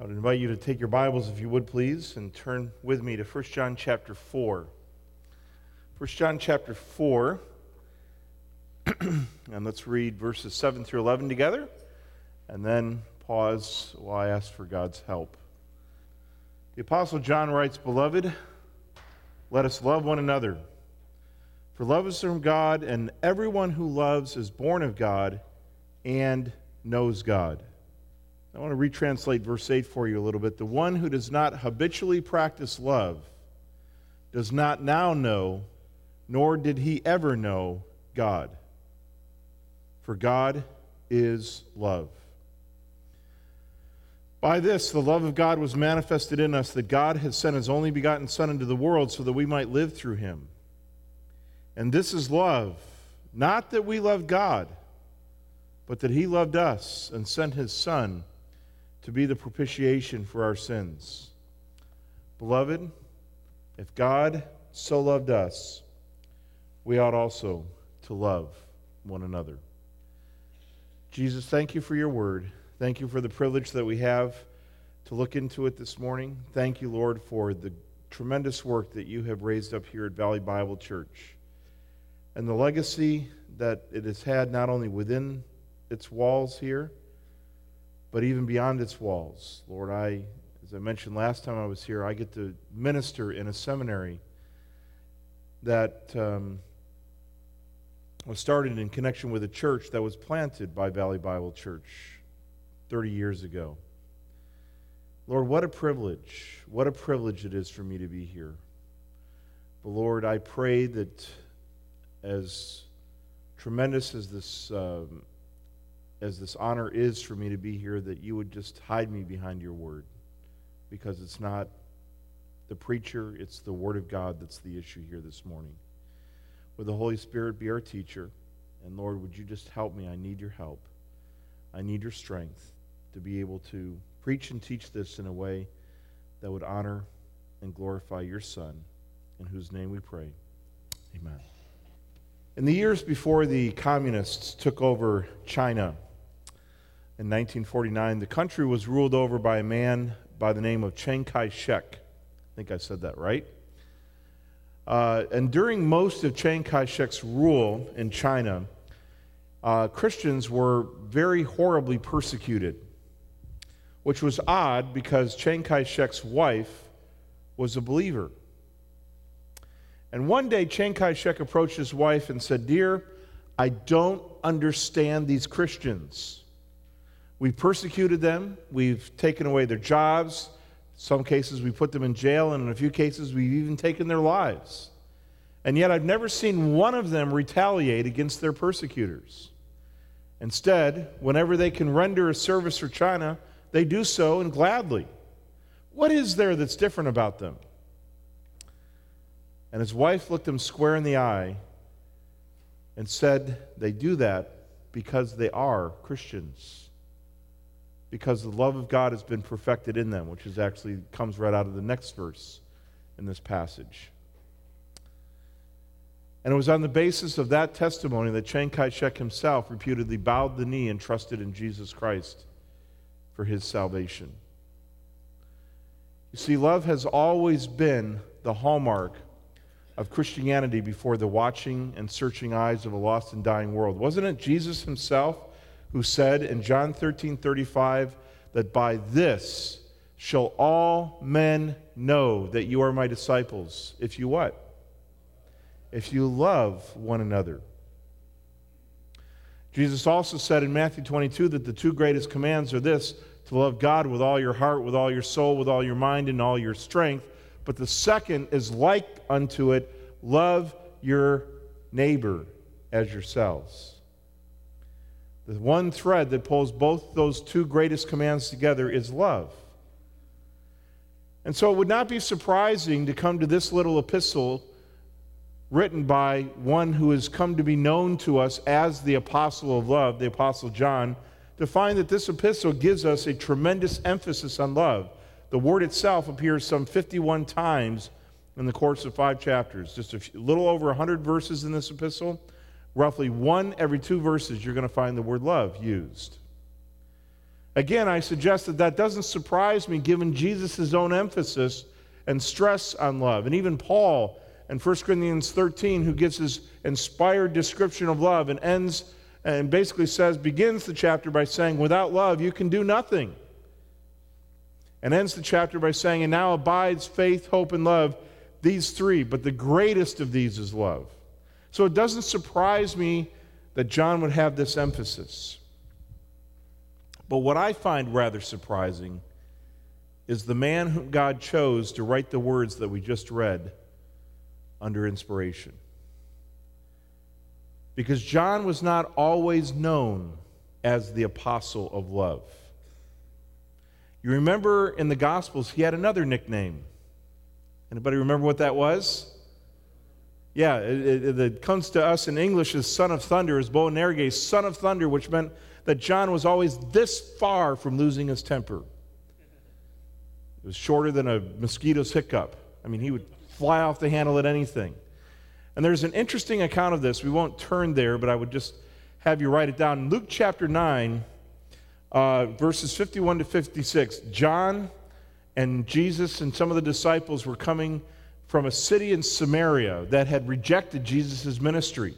I would invite you to take your Bibles, if you would please, and turn with me to 1 John chapter 4. 1 John chapter 4, and let's read verses 7 through 11 together, and then pause while I ask for God's help. The Apostle John writes, Beloved, let us love one another. For love is from God, and everyone who loves is born of God and knows God. I want to retranslate verse 8 for you a little bit. The one who does not habitually practice love does not now know, nor did he ever know God. For God is love. By this, the love of God was manifested in us that God has sent his only begotten Son into the world so that we might live through him. And this is love, not that we love God, but that he loved us and sent his Son to be the propitiation for our sins. Beloved, if God so loved us, we ought also to love one another. Jesus, thank you for your word. Thank you for the privilege that we have to look into it this morning. Thank you, Lord, for the tremendous work that you have raised up here at Valley Bible Church and the legacy that it has had not only within its walls here but even beyond its walls. Lord, I, as I mentioned last time I was here, I get to minister in a seminary that um, was started in connection with a church that was planted by Valley Bible Church 30 years ago. Lord, what a privilege. What a privilege it is for me to be here. But Lord, I pray that as tremendous as this um, as this honor is for me to be here, that you would just hide me behind your word. Because it's not the preacher, it's the word of God that's the issue here this morning. Would the Holy Spirit be our teacher? And Lord, would you just help me? I need your help. I need your strength to be able to preach and teach this in a way that would honor and glorify your Son, in whose name we pray. Amen. In the years before the communists took over China, in 1949, the country was ruled over by a man by the name of Chiang Kai shek. I think I said that right. Uh, and during most of Chiang Kai shek's rule in China, uh, Christians were very horribly persecuted, which was odd because Chiang Kai shek's wife was a believer. And one day, Chiang Kai shek approached his wife and said, Dear, I don't understand these Christians. We've persecuted them, we've taken away their jobs. In some cases, we put them in jail, and in a few cases, we've even taken their lives. And yet, I've never seen one of them retaliate against their persecutors. Instead, whenever they can render a service for China, they do so and gladly. What is there that's different about them? And his wife looked him square in the eye and said, They do that because they are Christians because the love of God has been perfected in them, which is actually comes right out of the next verse in this passage. And it was on the basis of that testimony that Chiang Kai shek himself reputedly bowed the knee and trusted in Jesus Christ for his salvation. You see, love has always been the hallmark of Christianity before the watching and searching eyes of a lost and dying world. Wasn't it Jesus himself who said in John 13 35 that by this shall all men know that you are my disciples. If you what? If you love one another. Jesus also said in Matthew 22 that the two greatest commands are this to love God with all your heart, with all your soul, with all your mind, and all your strength. But the second is like unto it love your neighbor as yourselves. The one thread that pulls both those two greatest commands together is love. And so it would not be surprising to come to this little epistle written by one who has come to be known to us as the apostle of love, the apostle John, to find that this epistle gives us a tremendous emphasis on love. The word itself appears some 51 times in the course of five chapters, just a few, little over 100 verses in this epistle roughly one every two verses, you're going to find the word love used. Again, I suggest that that doesn't surprise me given Jesus' own emphasis and stress on love. And even Paul in 1 Corinthians 13, who gives his inspired description of love and ends and basically says, begins the chapter by saying, Without love, you can do nothing. And ends the chapter by saying, And now abides faith, hope, and love, these three, but the greatest of these is love. So it doesn't surprise me that John would have this emphasis. But what I find rather surprising is the man whom God chose to write the words that we just read under inspiration. Because John was not always known as the apostle of love. You remember in the Gospels, he had another nickname. Anybody remember what that was? Yeah, it, it, it, comes to us in English as son of thunder, as Boanerges, son of thunder, which meant that John was always this far from losing his temper. It was shorter than a mosquito's hiccup. I mean, he would fly off the handle at anything. And there's an interesting account of this. We won't turn there, but I would just have you write it down. In Luke chapter 9, uh, verses 51 to 56, John and Jesus and some of the disciples were coming from a city in Samaria that had rejected Jesus' ministry.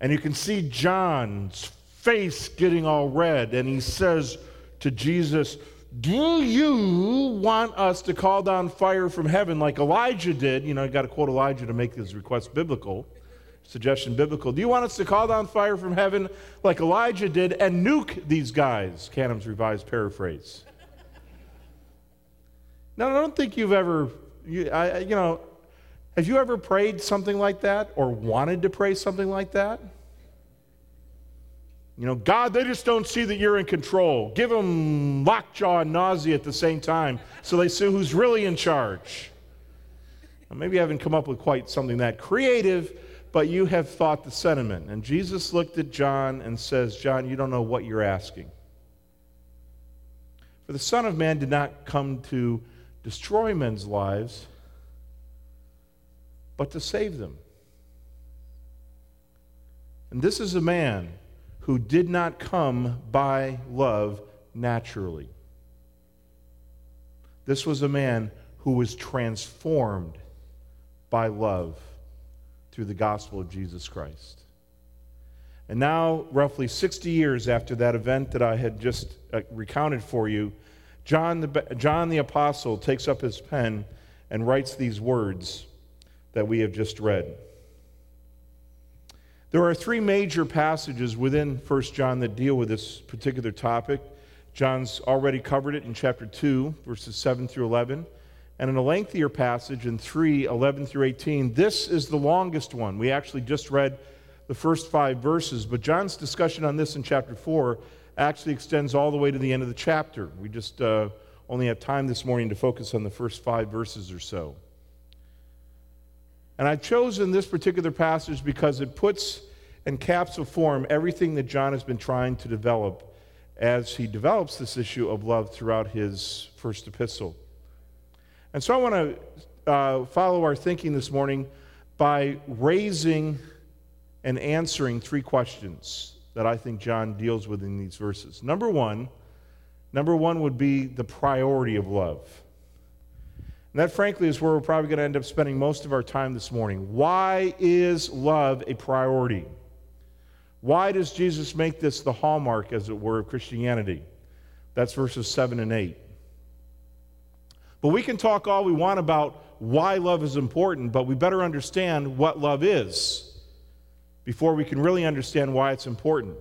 And you can see John's face getting all red, and he says to Jesus, Do you want us to call down fire from heaven like Elijah did? You know, you got to quote Elijah to make his request biblical, suggestion biblical. Do you want us to call down fire from heaven like Elijah did and nuke these guys? Canham's revised paraphrase. Now, I don't think you've ever you, I, you know, have you ever prayed something like that or wanted to pray something like that? You know, God, they just don't see that you're in control. Give them lockjaw and nausea at the same time so they see who's really in charge. Well, maybe you haven't come up with quite something that creative, but you have thought the sentiment. And Jesus looked at John and says, John, you don't know what you're asking. For the Son of Man did not come to destroy men's lives, but to save them. And this is a man who did not come by love naturally. This was a man who was transformed by love through the gospel of Jesus Christ. And now, roughly 60 years after that event that I had just uh, recounted for you, John the, John the Apostle takes up his pen and writes these words that we have just read. There are three major passages within 1 John that deal with this particular topic. John's already covered it in chapter 2, verses 7 through 11. And in a lengthier passage in 3, 11 through 18, this is the longest one. We actually just read the first five verses, but John's discussion on this in chapter 4 actually extends all the way to the end of the chapter. We just uh, only have time this morning to focus on the first five verses or so. And I've chosen this particular passage because it puts in capsule form everything that John has been trying to develop as he develops this issue of love throughout his first epistle. And so I want to uh, follow our thinking this morning by raising and answering three questions that I think John deals with in these verses. Number one, number one would be the priority of love. And that, frankly, is where we're probably going to end up spending most of our time this morning. Why is love a priority? Why does Jesus make this the hallmark, as it were, of Christianity? That's verses 7 and 8. But we can talk all we want about why love is important, but we better understand what love is before we can really understand why it's important.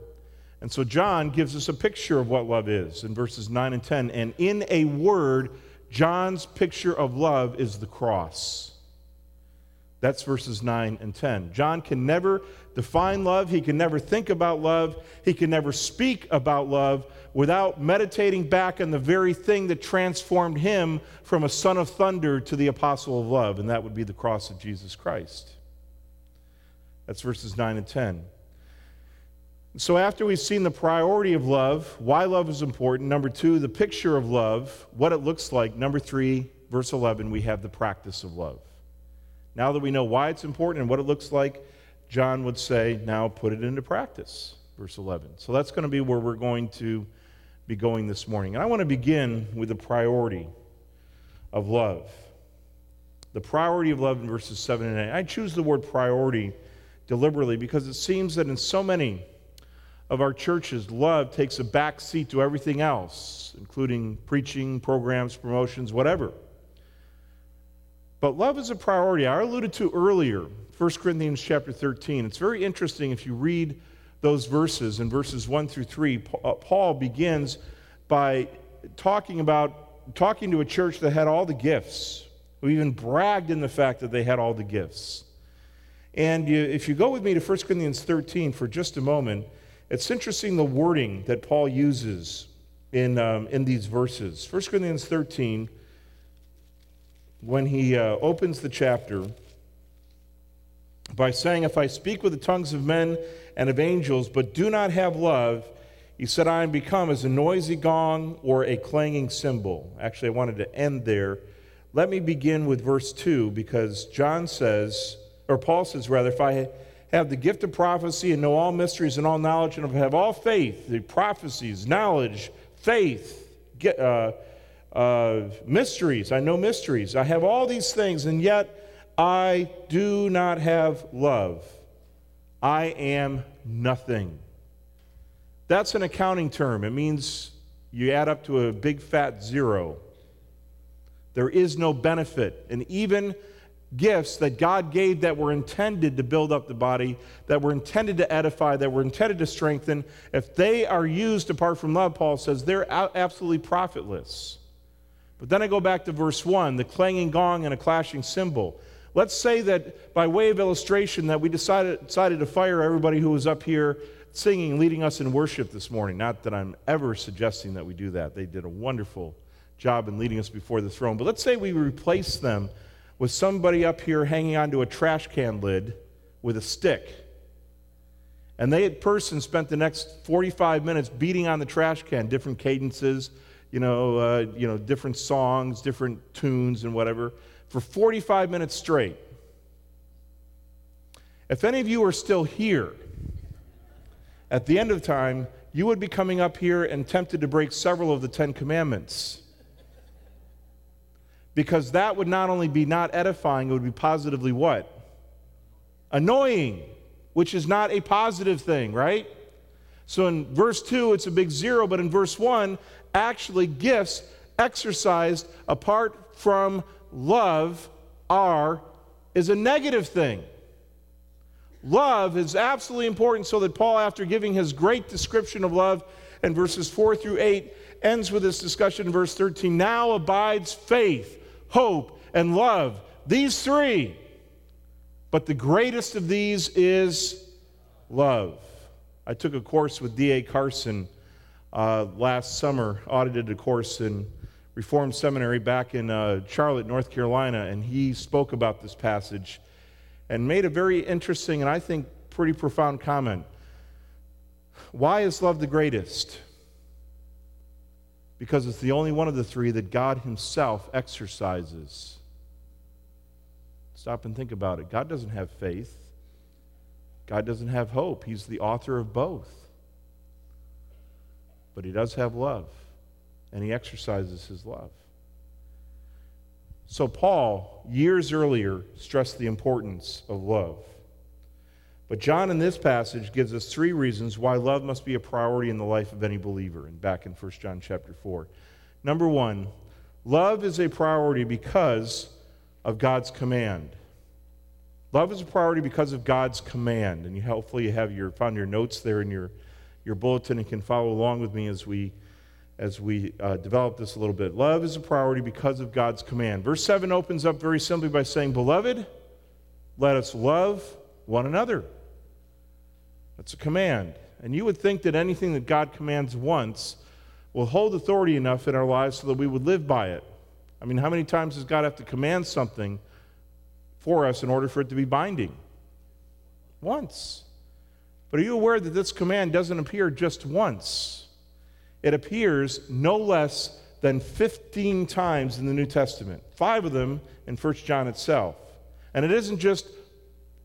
And so John gives us a picture of what love is in verses 9 and 10. And in a word, John's picture of love is the cross. That's verses 9 and 10. John can never define love. He can never think about love. He can never speak about love without meditating back on the very thing that transformed him from a son of thunder to the apostle of love, and that would be the cross of Jesus Christ. That's verses 9 and 10. So, after we've seen the priority of love, why love is important, number two, the picture of love, what it looks like, number three, verse 11, we have the practice of love. Now that we know why it's important and what it looks like, John would say, now put it into practice, verse 11. So, that's going to be where we're going to be going this morning. And I want to begin with the priority of love. The priority of love in verses 7 and 8. I choose the word priority deliberately because it seems that in so many of our churches, love takes a back seat to everything else, including preaching, programs, promotions, whatever. But love is a priority. I alluded to earlier, 1 Corinthians chapter 13. It's very interesting if you read those verses in verses 1 through 3. Uh, Paul begins by talking about talking to a church that had all the gifts, who even bragged in the fact that they had all the gifts. And you, if you go with me to 1 Corinthians 13 for just a moment, it's interesting the wording that Paul uses in, um, in these verses. 1 Corinthians 13, when he uh, opens the chapter by saying, If I speak with the tongues of men and of angels, but do not have love, he said, I am become as a noisy gong or a clanging cymbal. Actually, I wanted to end there. Let me begin with verse 2 because John says, or Paul says rather, if I have the gift of prophecy and know all mysteries and all knowledge, and have all faith, the prophecies, knowledge, faith, get, uh, uh, mysteries, I know mysteries, I have all these things, and yet I do not have love. I am nothing. That's an accounting term. It means you add up to a big fat zero. There is no benefit. And even gifts that God gave that were intended to build up the body, that were intended to edify, that were intended to strengthen, if they are used apart from love, Paul says, they're absolutely profitless. But then I go back to verse 1 the clanging gong and a clashing cymbal. Let's say that by way of illustration that we decided, decided to fire everybody who was up here singing, leading us in worship this morning. Not that I'm ever suggesting that we do that. They did a wonderful job in leading us before the throne. But let's say we replace them with somebody up here hanging onto a trash can lid with a stick. And that person spent the next 45 minutes beating on the trash can, different cadences, you know, uh, you know, different songs, different tunes, and whatever, for 45 minutes straight. If any of you are still here, at the end of time, you would be coming up here and tempted to break several of the Ten Commandments because that would not only be not edifying, it would be positively what? Annoying, which is not a positive thing, right? So in verse 2, it's a big zero, but in verse 1, actually, gifts exercised apart from love are is a negative thing. Love is absolutely important, so that Paul, after giving his great description of love in verses 4 through 8, ends with this discussion in verse 13. Now abides faith hope, and love. These three. But the greatest of these is love. I took a course with D.A. Carson uh, last summer, audited a course in Reformed Seminary back in uh, Charlotte, North Carolina, and he spoke about this passage and made a very interesting and I think pretty profound comment. Why is love the greatest? Because it's the only one of the three that God Himself exercises. Stop and think about it. God doesn't have faith, God doesn't have hope. He's the author of both. But He does have love, and He exercises His love. So, Paul, years earlier, stressed the importance of love. But John in this passage gives us three reasons why love must be a priority in the life of any believer, and back in 1 John chapter 4. Number one, love is a priority because of God's command. Love is a priority because of God's command. And you, hopefully you have your, found your notes there in your, your bulletin and can follow along with me as we, as we uh, develop this a little bit. Love is a priority because of God's command. Verse 7 opens up very simply by saying, Beloved, let us love one another. That's a command. And you would think that anything that God commands once will hold authority enough in our lives so that we would live by it. I mean, how many times does God have to command something for us in order for it to be binding? Once. But are you aware that this command doesn't appear just once? It appears no less than 15 times in the New Testament, five of them in 1 John itself. And it isn't just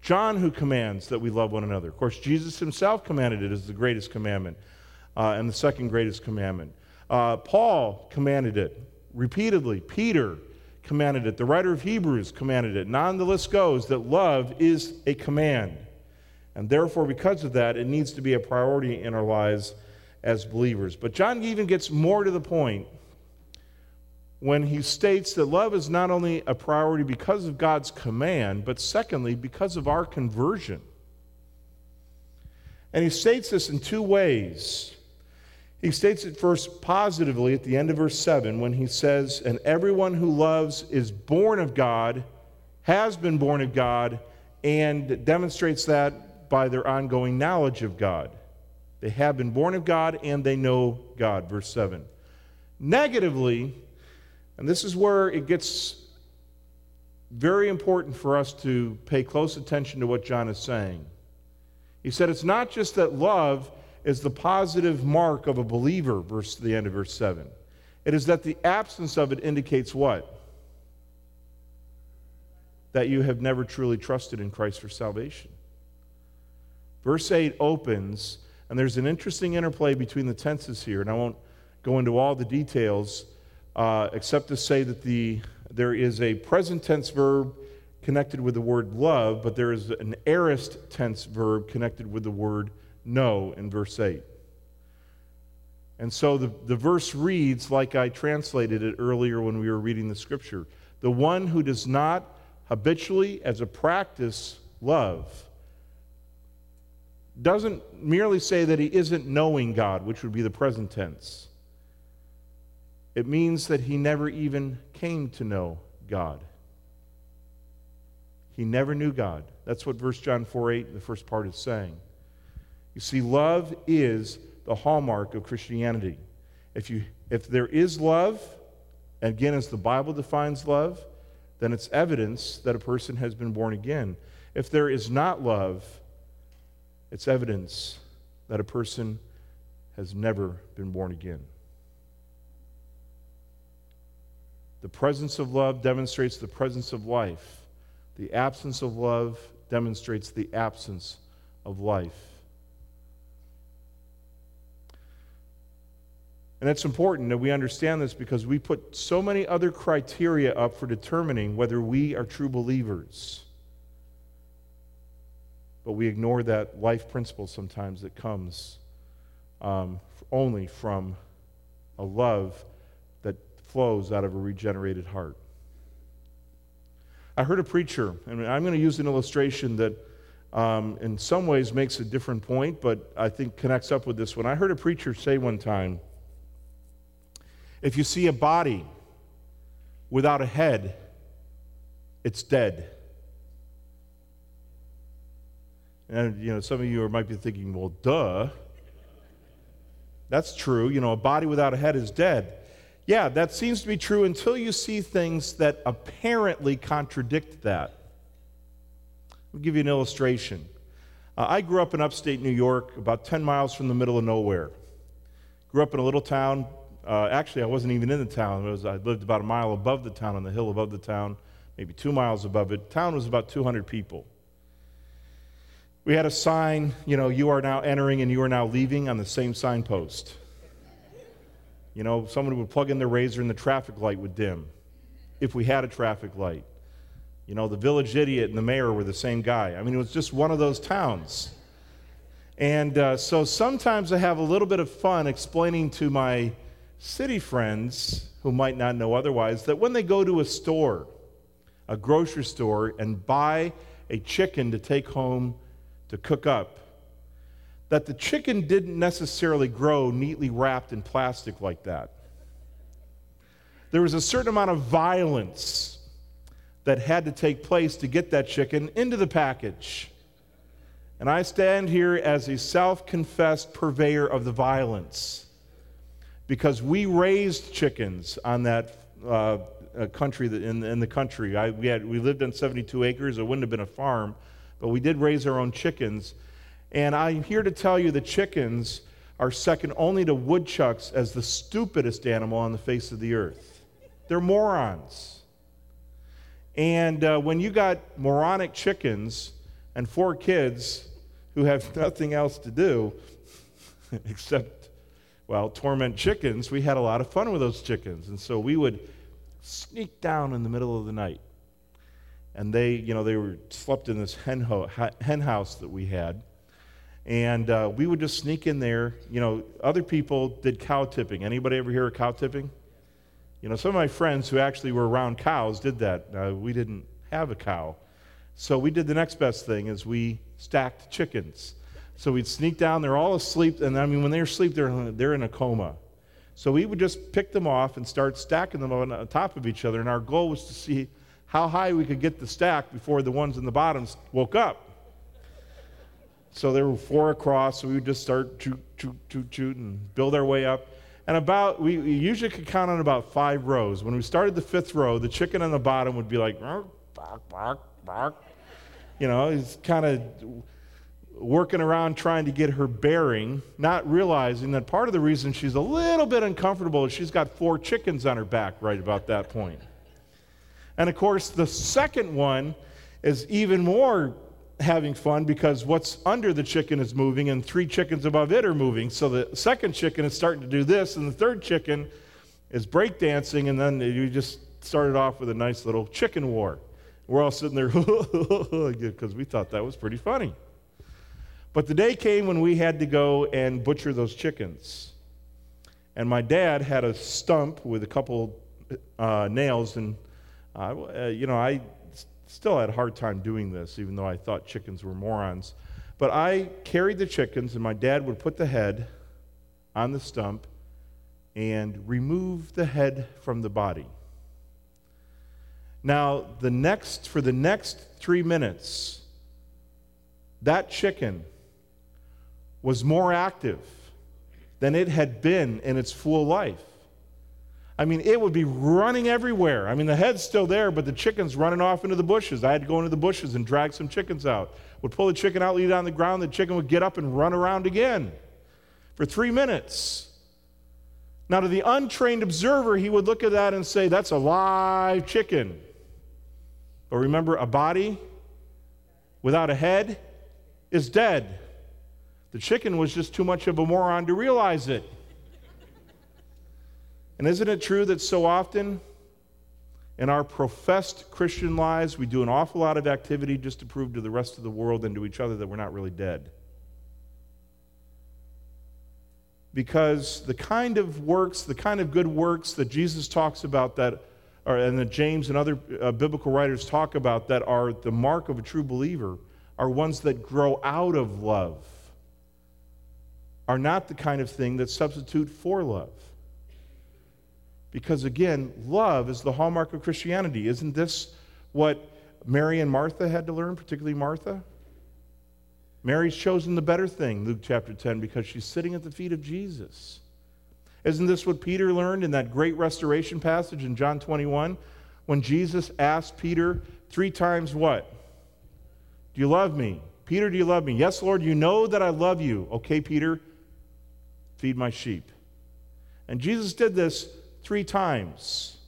John who commands that we love one another. Of course, Jesus himself commanded it as the greatest commandment uh, and the second greatest commandment. Uh, Paul commanded it repeatedly. Peter commanded it. The writer of Hebrews commanded it. And on the list goes that love is a command. And therefore, because of that, it needs to be a priority in our lives as believers. But John even gets more to the point when he states that love is not only a priority because of God's command, but secondly, because of our conversion. And he states this in two ways. He states it first positively at the end of verse 7 when he says, And everyone who loves is born of God, has been born of God, and demonstrates that by their ongoing knowledge of God. They have been born of God and they know God, verse 7. Negatively, and this is where it gets very important for us to pay close attention to what John is saying. He said it's not just that love is the positive mark of a believer, verse the end of verse 7. It is that the absence of it indicates what? That you have never truly trusted in Christ for salvation. Verse 8 opens, and there's an interesting interplay between the tenses here, and I won't go into all the details uh, except to say that the, there is a present tense verb connected with the word love, but there is an aorist tense verb connected with the word know in verse 8. And so the, the verse reads like I translated it earlier when we were reading the scripture the one who does not habitually, as a practice, love doesn't merely say that he isn't knowing God, which would be the present tense. It means that he never even came to know God. He never knew God. That's what verse John 4 8, the first part, is saying. You see, love is the hallmark of Christianity. If, you, if there is love, again, as the Bible defines love, then it's evidence that a person has been born again. If there is not love, it's evidence that a person has never been born again. The presence of love demonstrates the presence of life. The absence of love demonstrates the absence of life. And it's important that we understand this because we put so many other criteria up for determining whether we are true believers. But we ignore that life principle sometimes that comes um, only from a love flows out of a regenerated heart. I heard a preacher, and I'm going to use an illustration that um, in some ways makes a different point, but I think connects up with this one. I heard a preacher say one time if you see a body without a head, it's dead. And, you know, some of you might be thinking, well, duh. That's true. You know, a body without a head is dead. Yeah, that seems to be true until you see things that apparently contradict that. I'll give you an illustration. Uh, I grew up in upstate New York, about 10 miles from the middle of nowhere. Grew up in a little town. Uh, actually, I wasn't even in the town. Was, I lived about a mile above the town, on the hill above the town, maybe two miles above it. town was about 200 people. We had a sign, you know, you are now entering and you are now leaving on the same signpost. You know, someone would plug in their razor and the traffic light would dim if we had a traffic light. You know, the village idiot and the mayor were the same guy. I mean, it was just one of those towns. And uh, so sometimes I have a little bit of fun explaining to my city friends who might not know otherwise that when they go to a store, a grocery store, and buy a chicken to take home to cook up, that the chicken didn't necessarily grow neatly wrapped in plastic like that. There was a certain amount of violence that had to take place to get that chicken into the package. And I stand here as a self confessed purveyor of the violence because we raised chickens on that uh, uh country in, in, the country. I, we, had, we lived on 72 acres. It wouldn't have been a farm, but we did raise our own chickens. And I'm here to tell you the chickens are second only to woodchucks as the stupidest animal on the face of the earth. They're morons. And uh, when you got moronic chickens and four kids who have nothing else to do except well, torment chickens, we had a lot of fun with those chickens. And so we would sneak down in the middle of the night. And they, you know, they were slept in this hen, ho- hen house that we had. And uh, we would just sneak in there. You know, other people did cow tipping. Anybody ever hear of cow tipping? You know, some of my friends who actually were around cows did that. Uh, we didn't have a cow. So we did the next best thing is we stacked chickens. So we'd sneak down, they're all asleep, and I mean, when they're asleep, they're, they're in a coma. So we would just pick them off and start stacking them on top of each other, and our goal was to see how high we could get the stack before the ones in the bottoms woke up. So there were four across, so we would just start shoot, shoot, shoot, shoot, and build our way up. And about, we, we, usually could count on about five rows. When we started the fifth row, the chicken on the bottom would be like, bark, bark, bark. You know, he's kind of working around trying to get her bearing, not realizing that part of the reason she's a little bit uncomfortable is she's got four chickens on her back right about that point. And of course, the second one is even more having fun because what's under the chicken is moving and three chickens above it are moving. So the second chicken is starting to do this, and the third chicken is breakdancing, and then you just started off with a nice little chicken war. We're all sitting there because we thought that was pretty funny. But the day came when we had to go and butcher those chickens. And my dad had a stump with a couple uh, nails, and uh, you know, I still had a hard time doing this, even though I thought chickens were morons. But I carried the chickens, and my dad would put the head on the stump and remove the head from the body. Now, the next, for the next three minutes, that chicken was more active than it had been in its full life. I mean, it would be running everywhere. I mean, the head's still there, but the chicken's running off into the bushes. I had to go into the bushes and drag some chickens out. Would pull the chicken out, leave it on the ground. The chicken would get up and run around again for three minutes. Now, to the untrained observer, he would look at that and say, That's a live chicken. But remember, a body without a head is dead. The chicken was just too much of a moron to realize it. And isn't it true that so often in our professed Christian lives, we do an awful lot of activity just to prove to the rest of the world and to each other that we're not really dead? Because the kind of works, the kind of good works that Jesus talks about that, and that James and other uh, biblical writers talk about that are the mark of a true believer, are ones that grow out of love, are not the kind of thing that substitute for love. Because again, love is the hallmark of Christianity. Isn't this what Mary and Martha had to learn, particularly Martha? Mary's chosen the better thing, Luke chapter 10, because she's sitting at the feet of Jesus. Isn't this what Peter learned in that great restoration passage in John 21? When Jesus asked Peter three times, What? Do you love me? Peter, do you love me? Yes, Lord, you know that I love you. Okay, Peter, feed my sheep. And Jesus did this three times.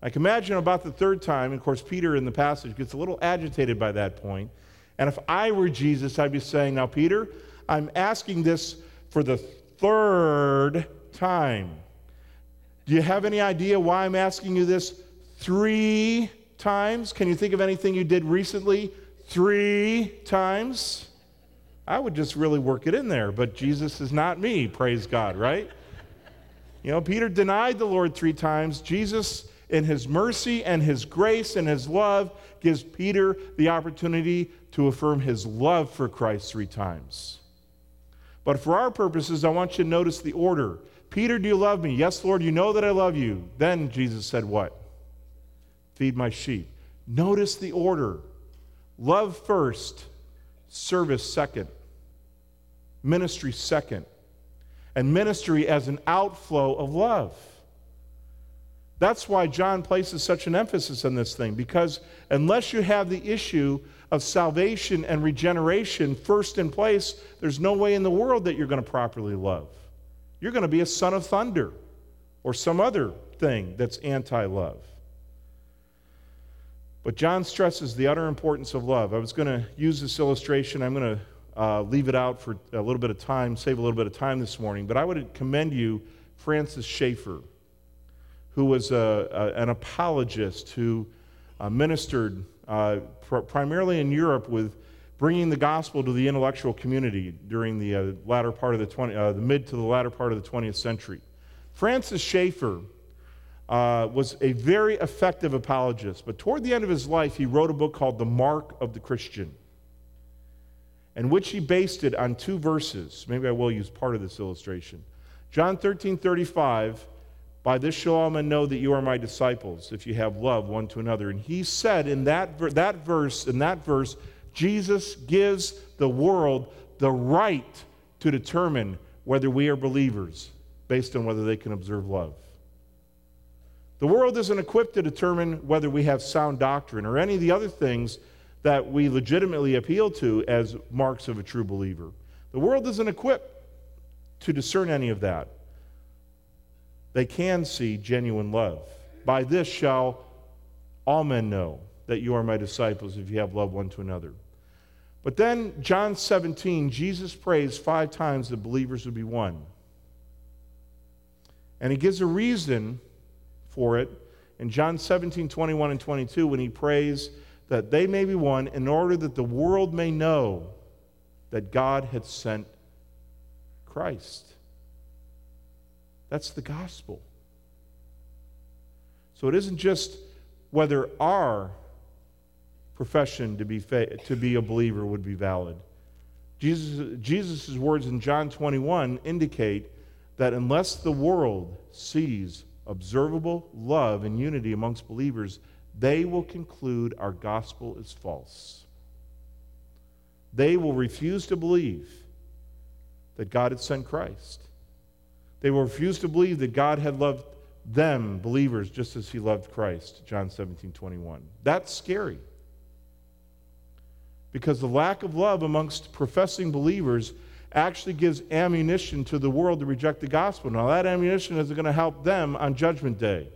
I can imagine about the third time, of course, Peter in the passage gets a little agitated by that point. And if I were Jesus, I'd be saying, Now, Peter, I'm asking this for the third time. Do you have any idea why I'm asking you this three times? Can you think of anything you did recently three times? I would just really work it in there, but Jesus is not me, praise God, right? You know, Peter denied the Lord three times. Jesus, in his mercy and his grace and his love, gives Peter the opportunity to affirm his love for Christ three times. But for our purposes, I want you to notice the order. Peter, do you love me? Yes, Lord, you know that I love you. Then Jesus said, What? Feed my sheep. Notice the order love first, service second, ministry second and ministry as an outflow of love. That's why John places such an emphasis on this thing, because unless you have the issue of salvation and regeneration first in place, there's no way in the world that you're going to properly love. You're going to be a son of thunder or some other thing that's anti love. But John stresses the utter importance of love. I was going to use this illustration. I'm going to uh, leave it out for a little bit of time, save a little bit of time this morning, but I would commend you Francis Schaeffer, who was a, a, an apologist who uh, ministered uh, pr- primarily in Europe with bringing the gospel to the intellectual community during the uh, latter part of the 20, uh, the mid to the latter part of the 20th century. Francis Schaeffer uh, was a very effective apologist, but toward the end of his life, he wrote a book called The Mark of the Christian, in which he based it on two verses. Maybe I will use part of this illustration. John 13 35, by this shall all men know that you are my disciples, if you have love one to another. And he said in that, that verse, in that verse, Jesus gives the world the right to determine whether we are believers based on whether they can observe love. The world isn't equipped to determine whether we have sound doctrine or any of the other things that we legitimately appeal to as marks of a true believer. The world isn't equipped to discern any of that. They can see genuine love. By this shall all men know that you are my disciples if you have love one to another. But then, John 17, Jesus prays five times that believers would be one. And he gives a reason for it in John 17, 21 and 22 when he prays that they may be one in order that the world may know that God had sent Christ. That's the gospel. So it isn't just whether our profession to be, fa- to be a believer would be valid. Jesus' Jesus' words in John 21 indicate that unless the world sees observable love and unity amongst believers, they will conclude our gospel is false. They will refuse to believe that God had sent Christ. They will refuse to believe that God had loved them, believers, just as he loved Christ, John 17, 21. That's scary because the lack of love amongst professing believers actually gives ammunition to the world to reject the gospel. Now, that ammunition is going to help them on Judgment Day.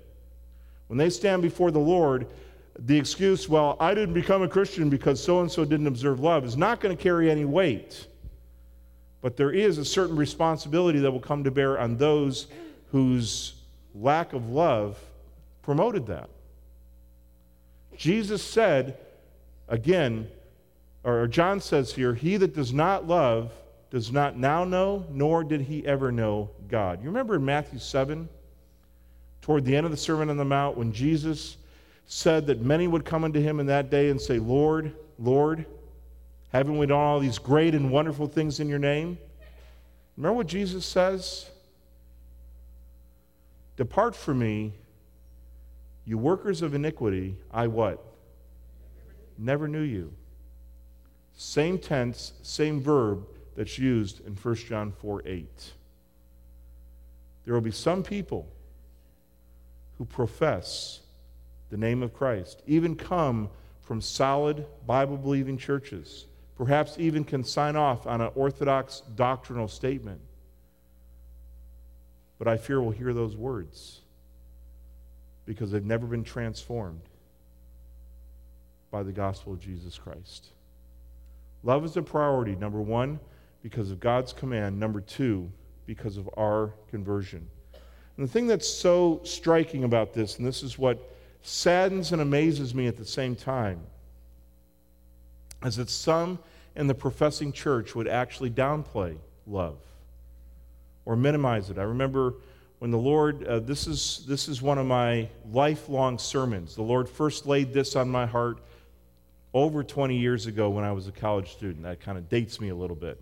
When they stand before the Lord, the excuse, well, I didn't become a Christian because so and so didn't observe love, is not going to carry any weight. But there is a certain responsibility that will come to bear on those whose lack of love promoted that. Jesus said, again, or John says here, he that does not love does not now know, nor did he ever know God. You remember in Matthew 7, toward the end of the Sermon on the Mount, when Jesus said that many would come unto him in that day and say, Lord, Lord, haven't we done all these great and wonderful things in your name? Remember what Jesus says? Depart from me, you workers of iniquity, I what? Never knew you. Same tense, same verb that's used in 1 John 4 8. There will be some people who profess the name of Christ, even come from solid Bible believing churches, perhaps even can sign off on an orthodox doctrinal statement. But I fear we'll hear those words because they've never been transformed by the gospel of Jesus Christ. Love is a priority, number one, because of God's command. Number two, because of our conversion. And the thing that's so striking about this, and this is what saddens and amazes me at the same time, is that some in the professing church would actually downplay love or minimize it. I remember when the Lord, uh, this, is, this is one of my lifelong sermons. The Lord first laid this on my heart over 20 years ago when I was a college student. That kind of dates me a little bit.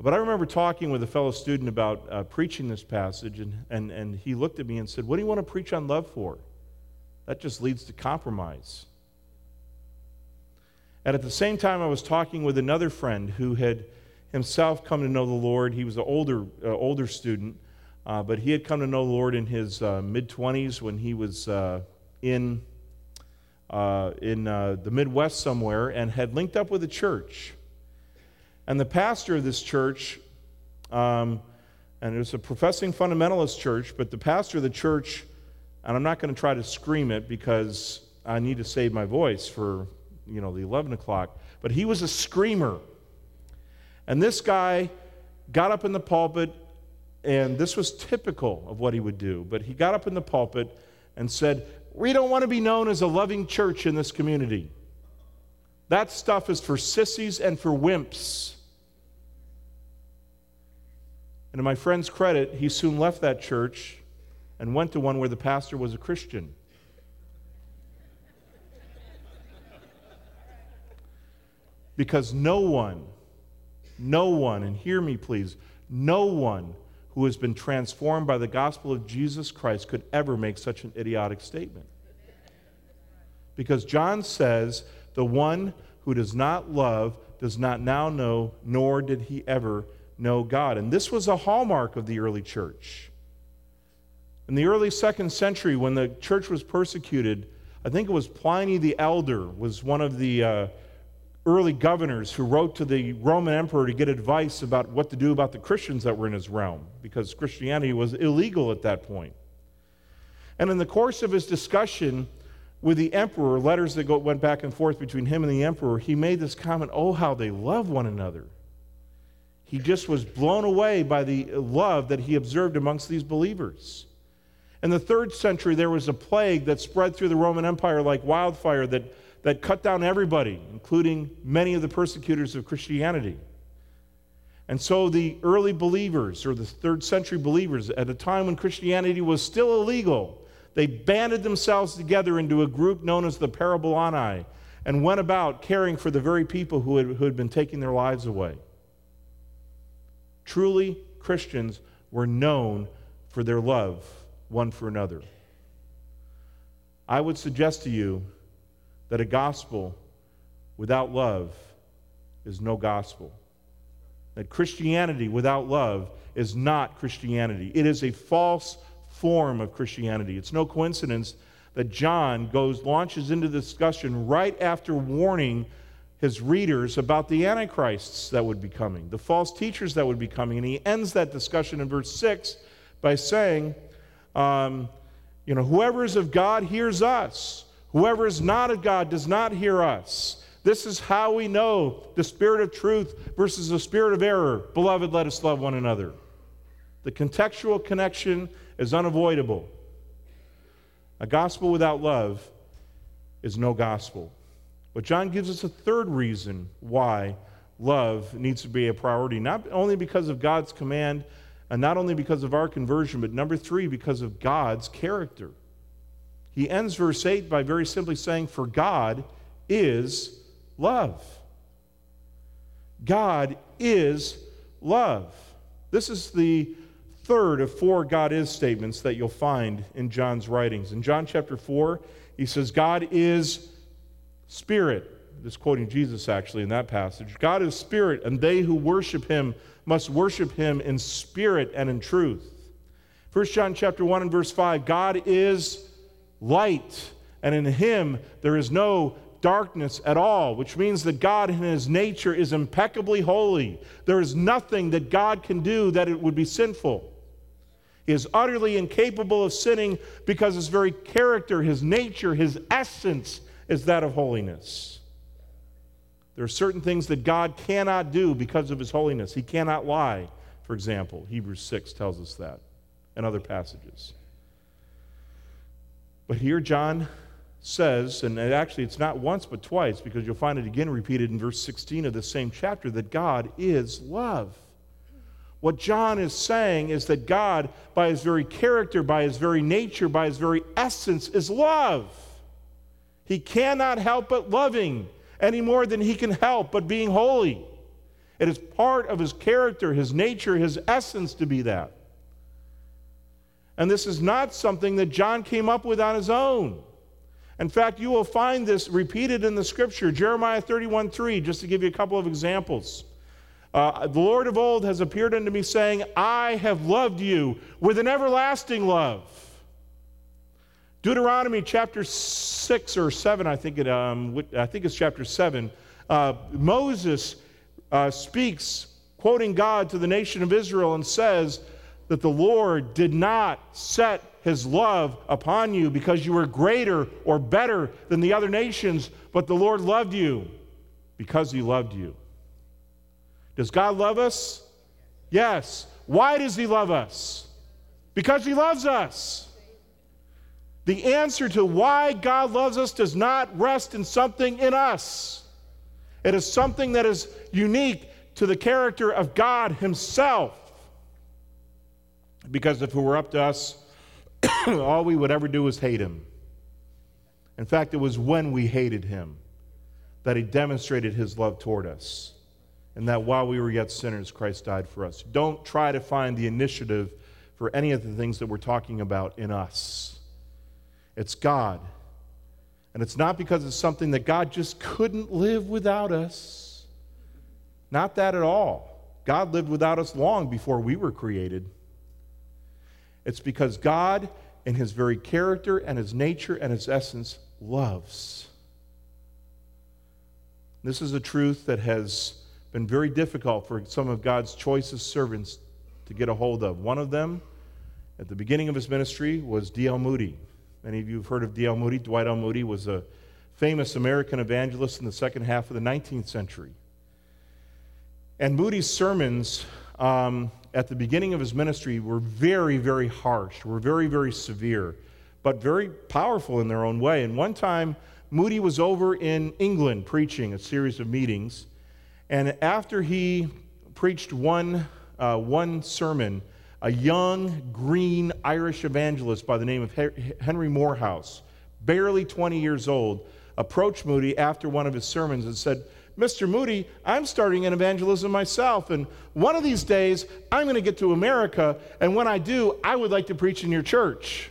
But I remember talking with a fellow student about uh, preaching this passage, and, and, and he looked at me and said, What do you want to preach on love for? That just leads to compromise. And at the same time, I was talking with another friend who had himself come to know the Lord. He was an older, uh, older student, uh, but he had come to know the Lord in his uh, mid 20s when he was uh, in uh, in the Midwest somewhere and had linked up with a church. And the pastor of this church, um, and it was a professing fundamentalist church, but the pastor of the church, and I'm not going to try to scream it because I need to save my voice for, you know, the 11 o'clock, but he was a screamer. And this guy got up in the pulpit, and this was typical of what he would do, but he got up in the pulpit and said, We don't want to be known as a loving church in this community. That stuff is for sissies and for wimps. And to my friend's credit, he soon left that church and went to one where the pastor was a Christian. Because no one, no one, and hear me please, no one who has been transformed by the gospel of Jesus Christ could ever make such an idiotic statement. Because John says, the one who does not love does not now know, nor did he ever know God. And this was a hallmark of the early church. In the early second century, when the church was persecuted, I think it was Pliny the Elder was one of the uh, early governors who wrote to the Roman emperor to get advice about what to do about the Christians that were in his realm, because Christianity was illegal at that point. And in the course of his discussion with the emperor, letters that go, went back and forth between him and the emperor, he made this comment Oh, how they love one another. He just was blown away by the love that he observed amongst these believers. In the third century, there was a plague that spread through the Roman Empire like wildfire that that cut down everybody, including many of the persecutors of Christianity. And so the early believers, or the third century believers, at a time when Christianity was still illegal, they banded themselves together into a group known as the Parabolani and went about caring for the very people who had, who had been taking their lives away. Truly, Christians were known for their love one for another. I would suggest to you that a gospel without love is no gospel. That Christianity without love is not Christianity. It is a false form of Christianity. It's no coincidence that John goes launches into discussion right after warning his readers about the antichrists that would be coming, the false teachers that would be coming, and he ends that discussion in verse six by saying, um, "You know, whoever is of God hears us." Whoever is not of God does not hear us. This is how we know the spirit of truth versus the spirit of error. Beloved, let us love one another. The contextual connection is unavoidable. A gospel without love is no gospel. But John gives us a third reason why love needs to be a priority, not only because of God's command and not only because of our conversion, but number three, because of God's character. He ends verse 8 by very simply saying, For God is love. God is love. This is the third of four God is statements that you'll find in John's writings. In John chapter 4, he says, God is spirit. This quoting Jesus actually in that passage. God is spirit, and they who worship him must worship him in spirit and in truth. 1 John chapter 1 and verse 5, God is light, and in him there is no darkness at all, which means that God in his nature is impeccably holy. There is nothing that God can do that it would be sinful. He is utterly incapable of sinning because his very character, his nature, his essence is that of holiness. There are certain things that God cannot do because of his holiness. He cannot lie, for example. Hebrews 6 tells us that, and other passages. But here John says, and actually it's not once but twice, because you'll find it again repeated in verse 16 of the same chapter, that God is love. What John is saying is that God, by his very character, by his very nature, by his very essence, is love. He cannot help but loving any more than he can help but being holy. It is part of his character, his nature, his essence to be that. And this is not something that John came up with on his own. In fact, you will find this repeated in the scripture, Jeremiah 31 3, just to give you a couple of examples. Uh, the Lord of old has appeared unto me, saying, I have loved you with an everlasting love. Deuteronomy chapter 6 or 7, I think, it, um, I think it's chapter 7. Uh, Moses uh, speaks, quoting God to the nation of Israel, and says, that the Lord did not set his love upon you because you were greater or better than the other nations, but the Lord loved you because he loved you. Does God love us? Yes. Why does He love us? Because He loves us. The answer to why God loves us does not rest in something in us. It is something that is unique to the character of God Himself. Because if it were up to us, all we would ever do is hate Him. In fact, it was when we hated Him that He demonstrated His love toward us. And that while we were yet sinners, Christ died for us. Don't try to find the initiative for any of the things that we're talking about in us. It's God. And it's not because it's something that God just couldn't live without us. Not that at all. God lived without us long before we were created. It's because God, in his very character and his nature and his essence, loves. This is a truth that has been very difficult for some of God's choicest servants to get a hold of. One of them, at the beginning of his ministry, was D.L. Moody. Many of you have heard of D.L. Moody. Dwight L. Moody was a famous American evangelist in the second half of the 19th century. And Moody's sermons um, at the beginning of his ministry were very, very harsh, were very, very severe, but very powerful in their own way. And one time, Moody was over in England preaching a series of meetings. And after he preached one, uh, one sermon, a young, green Irish evangelist by the name of Henry Moorhouse, barely 20 years old, approached Moody after one of his sermons and said, Mr. Moody, I'm starting an evangelism myself, and one of these days I'm going to get to America, and when I do, I would like to preach in your church.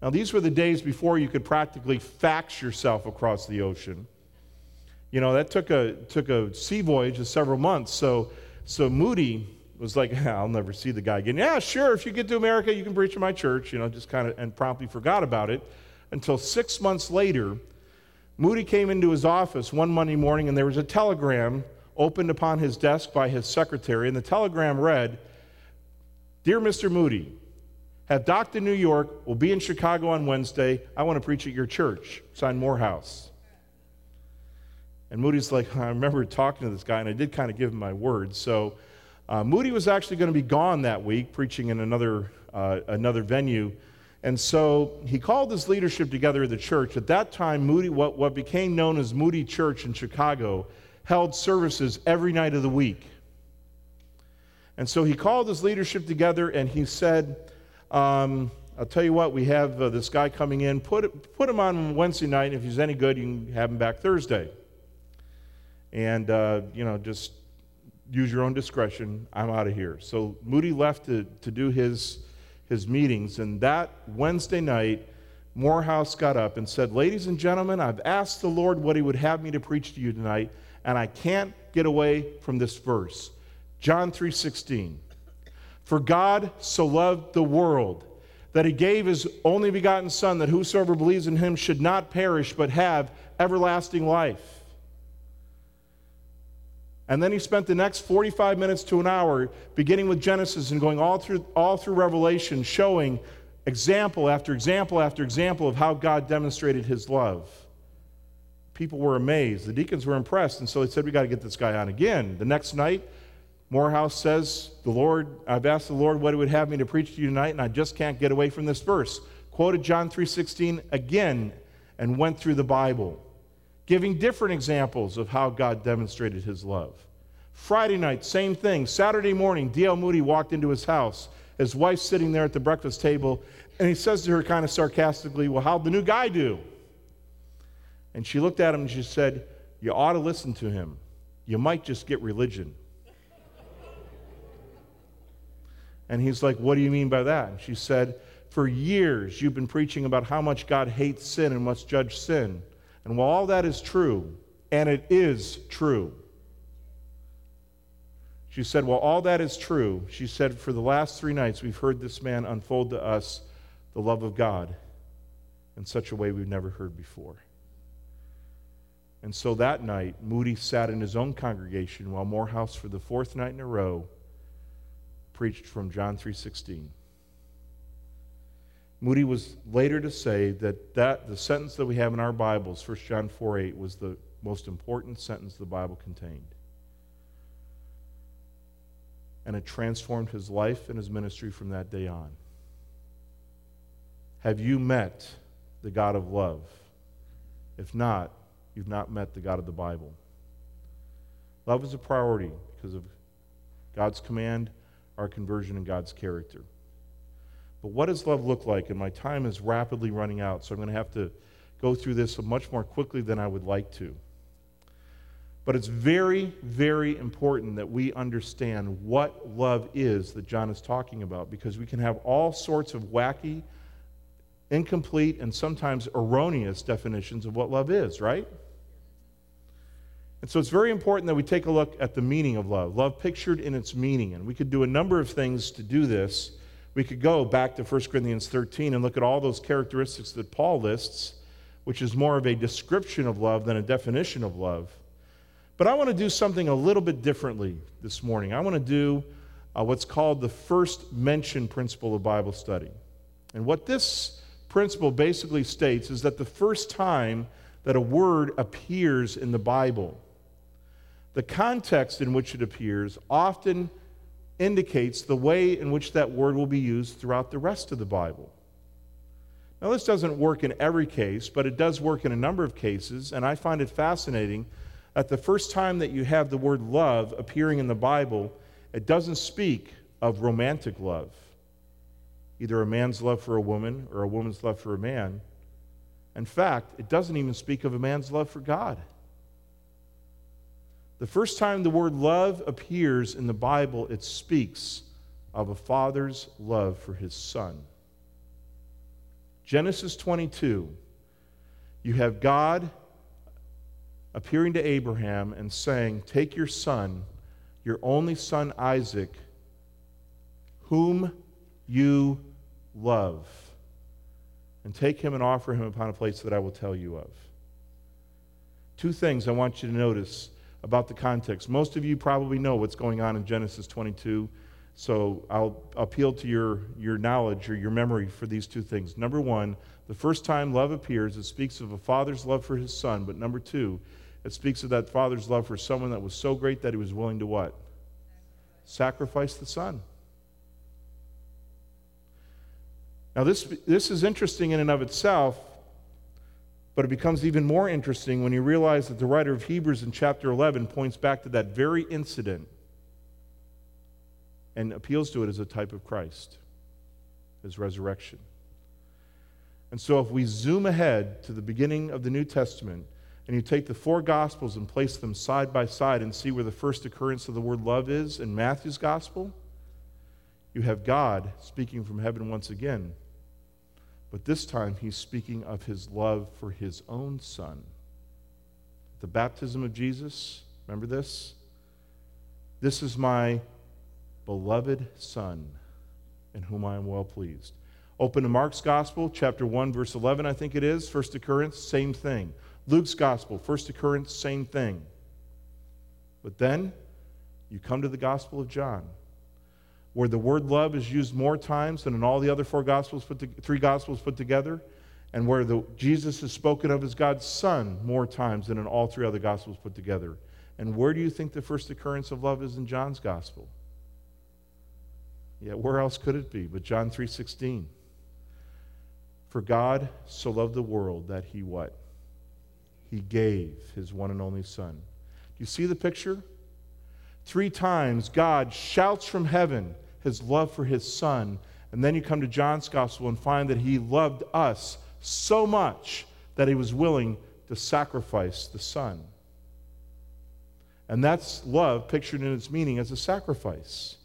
Now, these were the days before you could practically fax yourself across the ocean. You know, that took a, took a sea voyage of several months, so, so Moody was like, I'll never see the guy again. Yeah, sure, if you get to America, you can preach in my church, you know, just kind of, and promptly forgot about it until six months later. Moody came into his office one Monday morning and there was a telegram opened upon his desk by his secretary, and the telegram read Dear Mr. Moody, have docked in New York, will be in Chicago on Wednesday. I want to preach at your church. Signed Moorhouse. And Moody's like, I remember talking to this guy, and I did kind of give him my word. So uh, Moody was actually going to be gone that week, preaching in another, uh, another venue. And so he called his leadership together at the church. At that time, Moody, what, what became known as Moody Church in Chicago, held services every night of the week. And so he called his leadership together and he said, um, I'll tell you what, we have uh, this guy coming in. Put, put him on Wednesday night. and If he's any good, you can have him back Thursday. And, uh, you know, just use your own discretion. I'm out of here. So Moody left to, to do his, his meetings. And that Wednesday night, Moorhouse got up and said, Ladies and gentlemen, I've asked the Lord what he would have me to preach to you tonight, and I can't get away from this verse. John 3:16. For God so loved the world that he gave his only begotten son that whosoever believes in him should not perish but have everlasting life. And then he spent the next 45 minutes to an hour, beginning with Genesis and going all through, all through Revelation, showing example after example after example of how God demonstrated his love. People were amazed. The deacons were impressed, and so they said, We got to get this guy on again. The next night, Moorhouse says, The Lord, I've asked the Lord what he would have me to preach to you tonight, and I just can't get away from this verse. Quoted John 3:16 again and went through the Bible giving different examples of how God demonstrated his love. Friday night, same thing. Saturday morning, D.L. Moody walked into his house. His wife's sitting there at the breakfast table, and he says to her kind of sarcastically, Well, how'd the new guy do? And she looked at him and she said, You ought to listen to him. You might just get religion. and he's like, What do you mean by that? And she said, For years you've been preaching about how much God hates sin and must judge sin. And while all that is true, and it is true, she said, While all that is true, she said, For the last three nights, we've heard this man unfold to us the love of God in such a way we've never heard before. And so that night, Moody sat in his own congregation while Moorhouse, for the fourth night in a row, preached from John 3:16. Moody was later to say that, that the sentence that we have in our Bibles, 1 John 4 8, was the most important sentence the Bible contained. and it transformed his life and his ministry from that day on. Have you met the God of love? If not, you've not met the God of the Bible. Love is a priority because of God's command, our conversion, and God's character. But what does love look like? And my time is rapidly running out, so I'm going to have to go through this much more quickly than I would like to. But it's very, very important that we understand what love is that John is talking about because we can have all sorts of wacky, incomplete, and sometimes erroneous definitions of what love is, right? And so it's very important that we take a look at the meaning of love, love pictured in its meaning. And we could do a number of things to do this. We could go back to 1 Corinthians 13 and look at all those characteristics that Paul lists, which is more of a description of love than a definition of love. But I want to do something a little bit differently this morning. I want to do uh, what's called the first mention principle of Bible study. And what this principle basically states is that the first time that a word appears in the Bible, the context in which it appears often indicates the way in which that word will be used throughout the rest of the Bible. Now, this doesn't work in every case, but it does work in a number of cases, and I find it fascinating that the first time that you have the word love appearing in the Bible, it doesn't speak of romantic love, either a man's love for a woman or a woman's love for a man. In fact, it doesn't even speak of a man's love for God. The first time the word love appears in the Bible, it speaks of a father's love for his son. Genesis 22, you have God appearing to Abraham and saying, Take your son, your only son Isaac, whom you love, and take him and offer him upon a place that I will tell you of. Two things I want you to notice about the context. Most of you probably know what's going on in Genesis 22, so I'll appeal to your, your knowledge or your memory for these two things. Number one, the first time love appears, it speaks of a father's love for his son, but number two, it speaks of that father's love for someone that was so great that he was willing to what? Sacrifice the son. Now, this, this is interesting in and of itself, but it becomes even more interesting when you realize that the writer of Hebrews in chapter 11 points back to that very incident and appeals to it as a type of Christ, his resurrection. And so, if we zoom ahead to the beginning of the New Testament, and you take the four Gospels and place them side by side and see where the first occurrence of the word love is in Matthew's Gospel, you have God speaking from heaven once again. But this time, he's speaking of his love for his own son. The baptism of Jesus, remember this? This is my beloved Son, in whom I am well pleased. Open to Mark's Gospel, chapter 1, verse 11, I think it is. First occurrence, same thing. Luke's gospel, first occurrence, same thing. But then you come to the Gospel of John, where the word love is used more times than in all the other four gospels put to, three gospels put together, and where the, Jesus is spoken of as God's Son more times than in all three other gospels put together. And where do you think the first occurrence of love is in John's gospel? Yeah, where else could it be but John 3:16? For God so loved the world that he what? he gave his one and only Son. Do you see the picture? Three times God shouts from heaven his love for his Son. And then you come to John's Gospel and find that he loved us so much that he was willing to sacrifice the Son. And that's love pictured in its meaning as a sacrifice.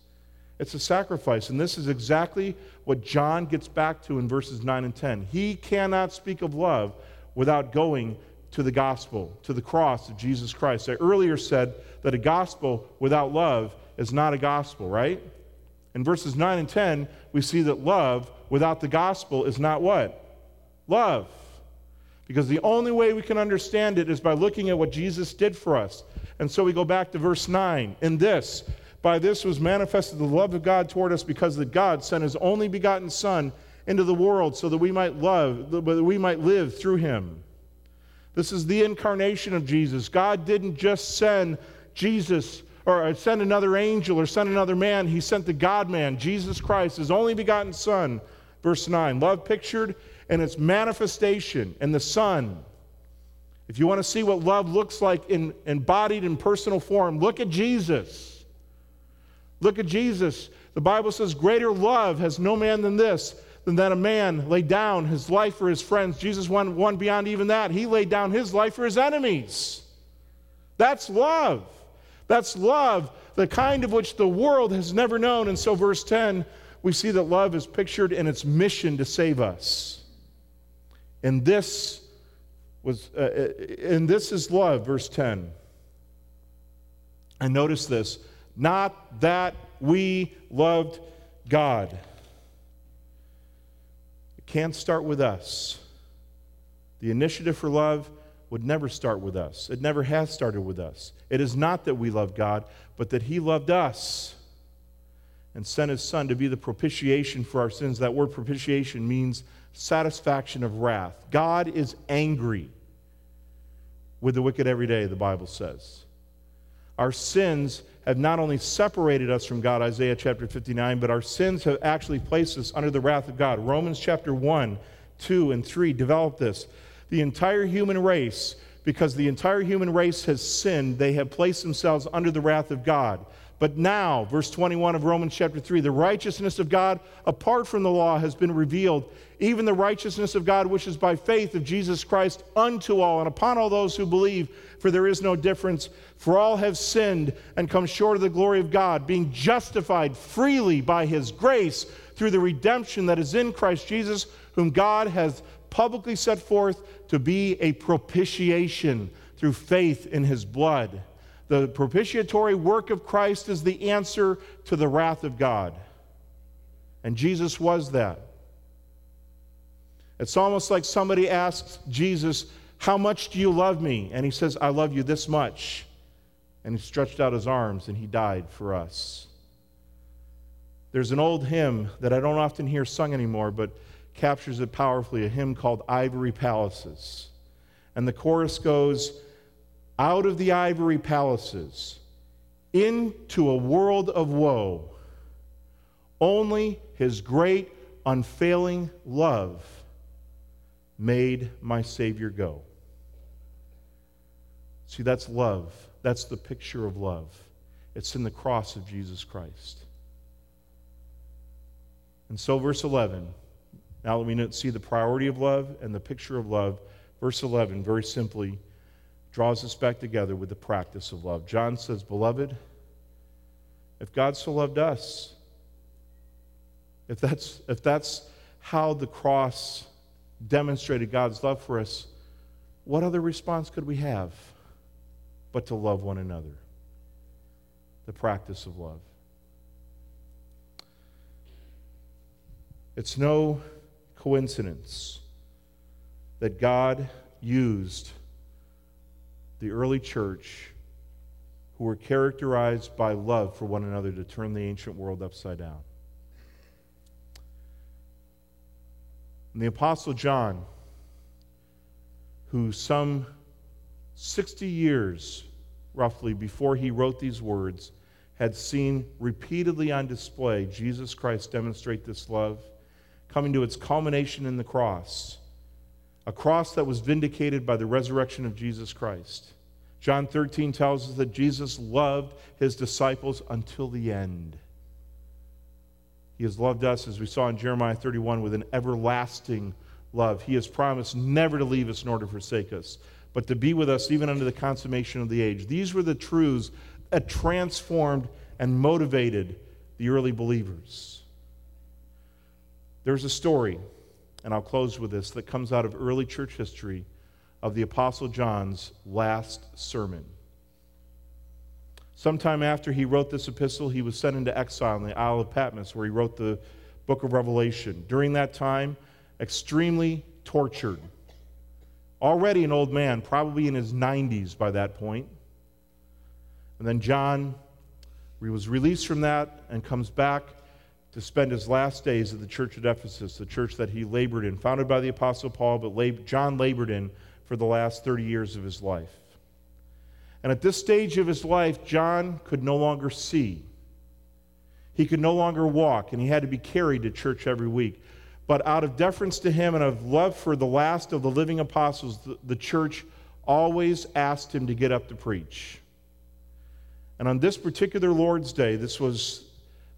It's a sacrifice. And this is exactly what John gets back to in verses 9 and 10. He cannot speak of love without going to the gospel, to the cross of Jesus Christ. I earlier said that a gospel without love is not a gospel, right? In verses 9 and 10, we see that love without the gospel is not what? Love. Because the only way we can understand it is by looking at what Jesus did for us. And so we go back to verse 9. In this, by this was manifested the love of God toward us because that God sent his only begotten Son into the world so that we might love, that we might live through him. This is the incarnation of Jesus. God didn't just send Jesus or send another angel or send another man. He sent the God man, Jesus Christ, his only begotten Son. Verse 9 love pictured and its manifestation in the Son. If you want to see what love looks like in, embodied in personal form, look at Jesus. Look at Jesus. The Bible says, Greater love has no man than this, than that a man laid down his life for his friends. Jesus went one beyond even that. He laid down his life for his enemies. That's love. That's love, the kind of which the world has never known. And so, verse 10, we see that love is pictured in its mission to save us. And this was, uh, uh and this is love, verse 10. And notice this not that we loved God. Can't start with us. The initiative for love would never start with us. It never has started with us. It is not that we love God, but that He loved us and sent His Son to be the propitiation for our sins. That word propitiation means satisfaction of wrath. God is angry with the wicked every day, the Bible says. Our sins have not only separated us from God, Isaiah chapter 59, but our sins have actually placed us under the wrath of God. Romans chapter 1, 2, and 3 develop this. The entire human race, because the entire human race has sinned, they have placed themselves under the wrath of God. But now, verse 21 of Romans chapter 3, the righteousness of God apart from the law has been revealed, even the righteousness of God which is by faith of Jesus Christ unto all and upon all those who believe, for there is no difference. For all have sinned and come short of the glory of God, being justified freely by his grace through the redemption that is in Christ Jesus, whom God has publicly set forth to be a propitiation through faith in his blood the propitiatory work of Christ is the answer to the wrath of God. And Jesus was that. It's almost like somebody asks Jesus, How much do you love me? And he says, I love you this much. And he stretched out his arms and he died for us. There's an old hymn that I don't often hear sung anymore, but captures it powerfully a hymn called Ivory Palaces. And the chorus goes, out of the ivory palaces into a world of woe. Only his great, unfailing love made my Savior go. See, that's love. That's the picture of love. It's in the cross of Jesus Christ. And so, verse 11, now that we see the priority of love and the picture of love, verse 11, very simply, draws us back together with the practice of love. John says, Beloved, if God so loved us, if that's, if that's how the cross demonstrated God's love for us, what other response could we have but to love one another? The practice of love. It's no coincidence that God used the early church who were characterized by love for one another to turn the ancient world upside down. And the Apostle John, who some 60 years roughly before he wrote these words, had seen repeatedly on display Jesus Christ demonstrate this love, coming to its culmination in the cross a cross that was vindicated by the resurrection of Jesus Christ. John 13 tells us that Jesus loved his disciples until the end. He has loved us, as we saw in Jeremiah 31, with an everlasting love. He has promised never to leave us nor to forsake us, but to be with us even unto the consummation of the age. These were the truths that transformed and motivated the early believers. There's a story and I'll close with this, that comes out of early church history of the Apostle John's last sermon. Sometime after he wrote this epistle, he was sent into exile in the Isle of Patmos, where he wrote the book of Revelation. During that time, extremely tortured. Already an old man, probably in his 90s by that point. And then John he was released from that and comes back to spend his last days at the church at Ephesus, the church that he labored in, founded by the Apostle Paul, but John labored in for the last 30 years of his life. And at this stage of his life, John could no longer see. He could no longer walk, and he had to be carried to church every week. But out of deference to him and of love for the last of the living apostles, the, the church always asked him to get up to preach. And on this particular Lord's Day, this was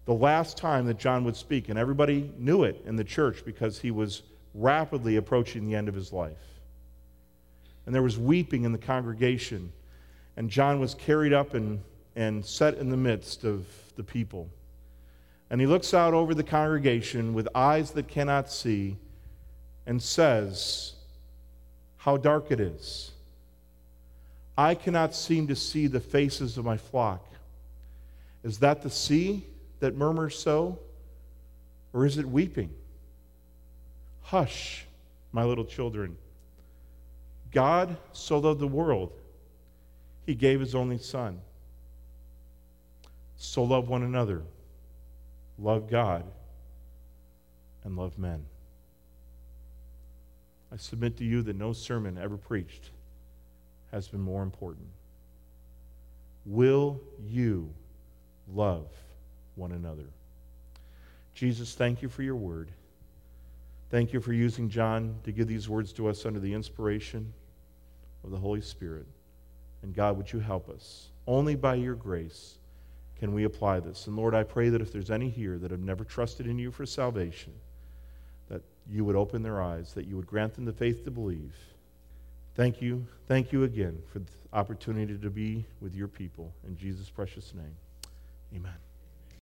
the last time that John would speak, and everybody knew it in the church because he was rapidly approaching the end of his life. And there was weeping in the congregation, and John was carried up and, and set in the midst of the people. And he looks out over the congregation with eyes that cannot see and says, How dark it is. I cannot seem to see the faces of my flock. Is that the sea that murmurs so? Or is it weeping? Hush, my little children. God so loved the world, he gave his only Son. So love one another, love God, and love men. I submit to you that no sermon ever preached has been more important. Will you love one another? Jesus, thank you for your word. Thank you for using John to give these words to us under the inspiration of the Holy Spirit. And God, would you help us? Only by your grace can we apply this. And Lord, I pray that if there's any here that have never trusted in you for salvation, that you would open their eyes, that you would grant them the faith to believe Thank you. Thank you again for the opportunity to be with your people. In Jesus' precious name, amen.